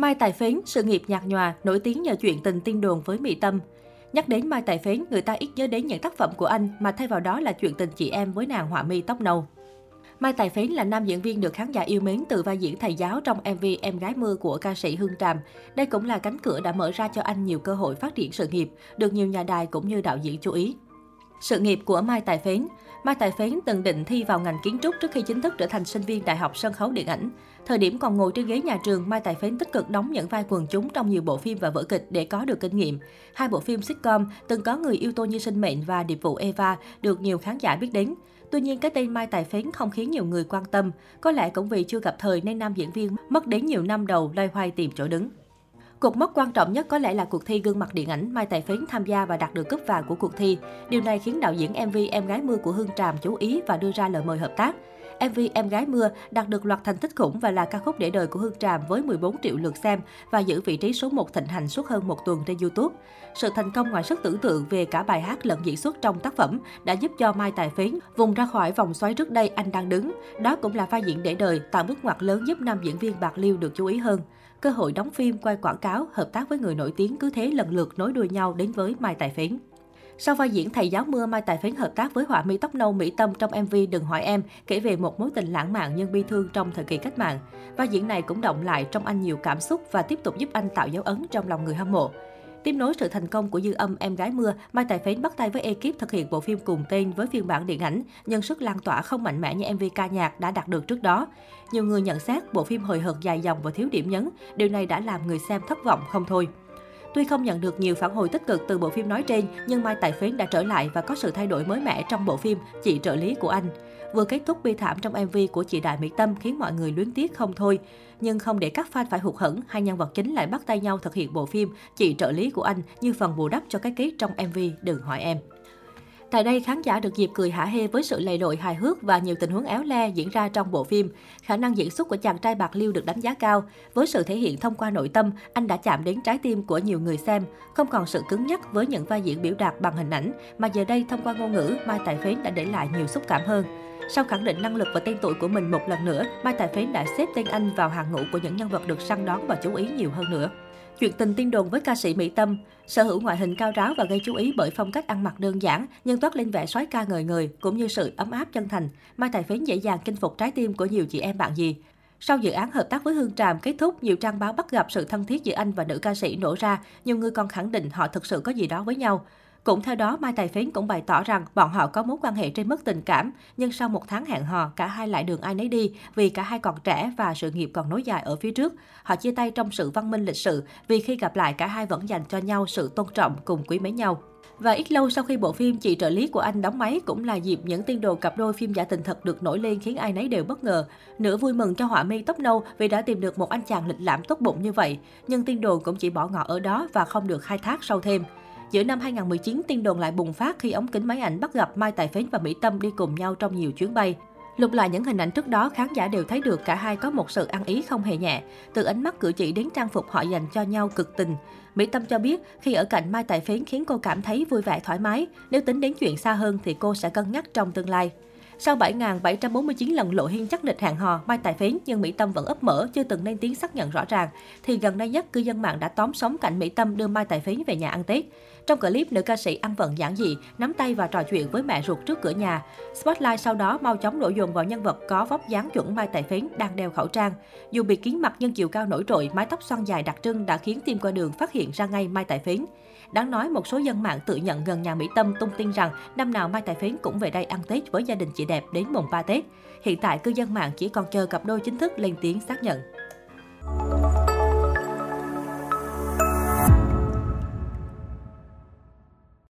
Mai Tài Phến, sự nghiệp nhạt nhòa, nổi tiếng nhờ chuyện tình tiên đồn với Mỹ Tâm. Nhắc đến Mai Tài Phến, người ta ít nhớ đến những tác phẩm của anh mà thay vào đó là chuyện tình chị em với nàng họa mi tóc nâu. Mai Tài Phến là nam diễn viên được khán giả yêu mến từ vai diễn thầy giáo trong MV Em gái mưa của ca sĩ Hương Tràm. Đây cũng là cánh cửa đã mở ra cho anh nhiều cơ hội phát triển sự nghiệp, được nhiều nhà đài cũng như đạo diễn chú ý. Sự nghiệp của Mai Tài Phến Mai Tài Phến từng định thi vào ngành kiến trúc trước khi chính thức trở thành sinh viên Đại học Sân khấu Điện ảnh. Thời điểm còn ngồi trên ghế nhà trường, Mai Tài Phến tích cực đóng những vai quần chúng trong nhiều bộ phim và vở kịch để có được kinh nghiệm. Hai bộ phim sitcom từng có người yêu tôi như sinh mệnh và điệp vụ Eva được nhiều khán giả biết đến. Tuy nhiên, cái tên Mai Tài Phến không khiến nhiều người quan tâm. Có lẽ cũng vì chưa gặp thời nên nam diễn viên mất đến nhiều năm đầu loay hoay tìm chỗ đứng. Cột mốc quan trọng nhất có lẽ là cuộc thi gương mặt điện ảnh, Mai Tài Phến tham gia và đạt được cúp vàng của cuộc thi. Điều này khiến đạo diễn MV Em gái mưa của Hương Tràm chú ý và đưa ra lời mời hợp tác. MV Em gái mưa đạt được loạt thành tích khủng và là ca khúc để đời của Hương Tràm với 14 triệu lượt xem và giữ vị trí số 1 thịnh hành suốt hơn một tuần trên YouTube. Sự thành công ngoài sức tưởng tượng về cả bài hát lẫn diễn xuất trong tác phẩm đã giúp cho Mai Tài Phiến vùng ra khỏi vòng xoáy trước đây anh đang đứng. Đó cũng là vai diễn để đời, tạo bước ngoặt lớn giúp nam diễn viên Bạc Liêu được chú ý hơn. Cơ hội đóng phim, quay quảng cáo, hợp tác với người nổi tiếng cứ thế lần lượt nối đuôi nhau đến với Mai Tài Phiến. Sau vai diễn thầy giáo mưa, Mai Tài Phến hợp tác với họa mi tóc nâu Mỹ Tâm trong MV Đừng hỏi em, kể về một mối tình lãng mạn nhưng bi thương trong thời kỳ cách mạng. Vai diễn này cũng động lại trong anh nhiều cảm xúc và tiếp tục giúp anh tạo dấu ấn trong lòng người hâm mộ. Tiếp nối sự thành công của dư âm Em gái mưa, Mai Tài Phến bắt tay với ekip thực hiện bộ phim cùng tên với phiên bản điện ảnh, nhân sức lan tỏa không mạnh mẽ như MV ca nhạc đã đạt được trước đó. Nhiều người nhận xét bộ phim hồi hợt dài dòng và thiếu điểm nhấn, điều này đã làm người xem thất vọng không thôi. Tuy không nhận được nhiều phản hồi tích cực từ bộ phim nói trên, nhưng Mai Tài Phến đã trở lại và có sự thay đổi mới mẻ trong bộ phim Chị trợ lý của anh. Vừa kết thúc bi thảm trong MV của chị Đại Mỹ Tâm khiến mọi người luyến tiếc không thôi. Nhưng không để các fan phải hụt hẫng, hai nhân vật chính lại bắt tay nhau thực hiện bộ phim Chị trợ lý của anh như phần bù đắp cho cái kết trong MV Đừng hỏi em. Tại đây, khán giả được dịp cười hả hê với sự lầy lội hài hước và nhiều tình huống éo le diễn ra trong bộ phim. Khả năng diễn xuất của chàng trai Bạc Liêu được đánh giá cao. Với sự thể hiện thông qua nội tâm, anh đã chạm đến trái tim của nhiều người xem. Không còn sự cứng nhắc với những vai diễn biểu đạt bằng hình ảnh, mà giờ đây thông qua ngôn ngữ, Mai Tài Phến đã để lại nhiều xúc cảm hơn. Sau khẳng định năng lực và tên tuổi của mình một lần nữa, Mai Tài Phến đã xếp tên anh vào hàng ngũ của những nhân vật được săn đón và chú ý nhiều hơn nữa. Chuyện tình tiên đồn với ca sĩ Mỹ Tâm, sở hữu ngoại hình cao ráo và gây chú ý bởi phong cách ăn mặc đơn giản, nhưng toát lên vẻ soái ca ngời người, cũng như sự ấm áp chân thành. Mai Tài Phến dễ dàng chinh phục trái tim của nhiều chị em bạn gì. Sau dự án hợp tác với Hương Tràm kết thúc, nhiều trang báo bắt gặp sự thân thiết giữa anh và nữ ca sĩ nổ ra, nhiều người còn khẳng định họ thực sự có gì đó với nhau. Cũng theo đó, Mai Tài Phiến cũng bày tỏ rằng bọn họ có mối quan hệ trên mức tình cảm, nhưng sau một tháng hẹn hò, cả hai lại đường ai nấy đi vì cả hai còn trẻ và sự nghiệp còn nối dài ở phía trước. Họ chia tay trong sự văn minh lịch sự vì khi gặp lại cả hai vẫn dành cho nhau sự tôn trọng cùng quý mến nhau. Và ít lâu sau khi bộ phim Chị trợ lý của anh đóng máy cũng là dịp những tiên đồ cặp đôi phim giả tình thật được nổi lên khiến ai nấy đều bất ngờ. Nửa vui mừng cho họa mi tóc nâu vì đã tìm được một anh chàng lịch lãm tốt bụng như vậy. Nhưng tiên đồ cũng chỉ bỏ ngỏ ở đó và không được khai thác sâu thêm. Giữa năm 2019, tin đồn lại bùng phát khi ống kính máy ảnh bắt gặp Mai Tài Phến và Mỹ Tâm đi cùng nhau trong nhiều chuyến bay. Lục lại những hình ảnh trước đó, khán giả đều thấy được cả hai có một sự ăn ý không hề nhẹ. Từ ánh mắt cử chỉ đến trang phục họ dành cho nhau cực tình. Mỹ Tâm cho biết, khi ở cạnh Mai Tài Phến khiến cô cảm thấy vui vẻ thoải mái. Nếu tính đến chuyện xa hơn thì cô sẽ cân nhắc trong tương lai. Sau 7.749 lần lộ hiên chắc lịch hẹn hò, Mai Tài Phến nhưng Mỹ Tâm vẫn ấp mở, chưa từng lên tiếng xác nhận rõ ràng. Thì gần đây nhất, cư dân mạng đã tóm sống cảnh Mỹ Tâm đưa Mai Tài Phến về nhà ăn Tết. Trong clip, nữ ca sĩ ăn vận giản dị, nắm tay và trò chuyện với mẹ ruột trước cửa nhà. Spotlight sau đó mau chóng đổ dồn vào nhân vật có vóc dáng chuẩn Mai Tài Phến đang đeo khẩu trang. Dù bị kiến mặt nhưng chiều cao nổi trội, mái tóc xoăn dài đặc trưng đã khiến tim qua đường phát hiện ra ngay Mai Tài Phến. Đáng nói, một số dân mạng tự nhận gần nhà Mỹ Tâm tung tin rằng năm nào Mai Tài Phến cũng về đây ăn Tết với gia đình chị đẹp đến mùng 3 Tết. Hiện tại, cư dân mạng chỉ còn chờ cặp đôi chính thức lên tiếng xác nhận.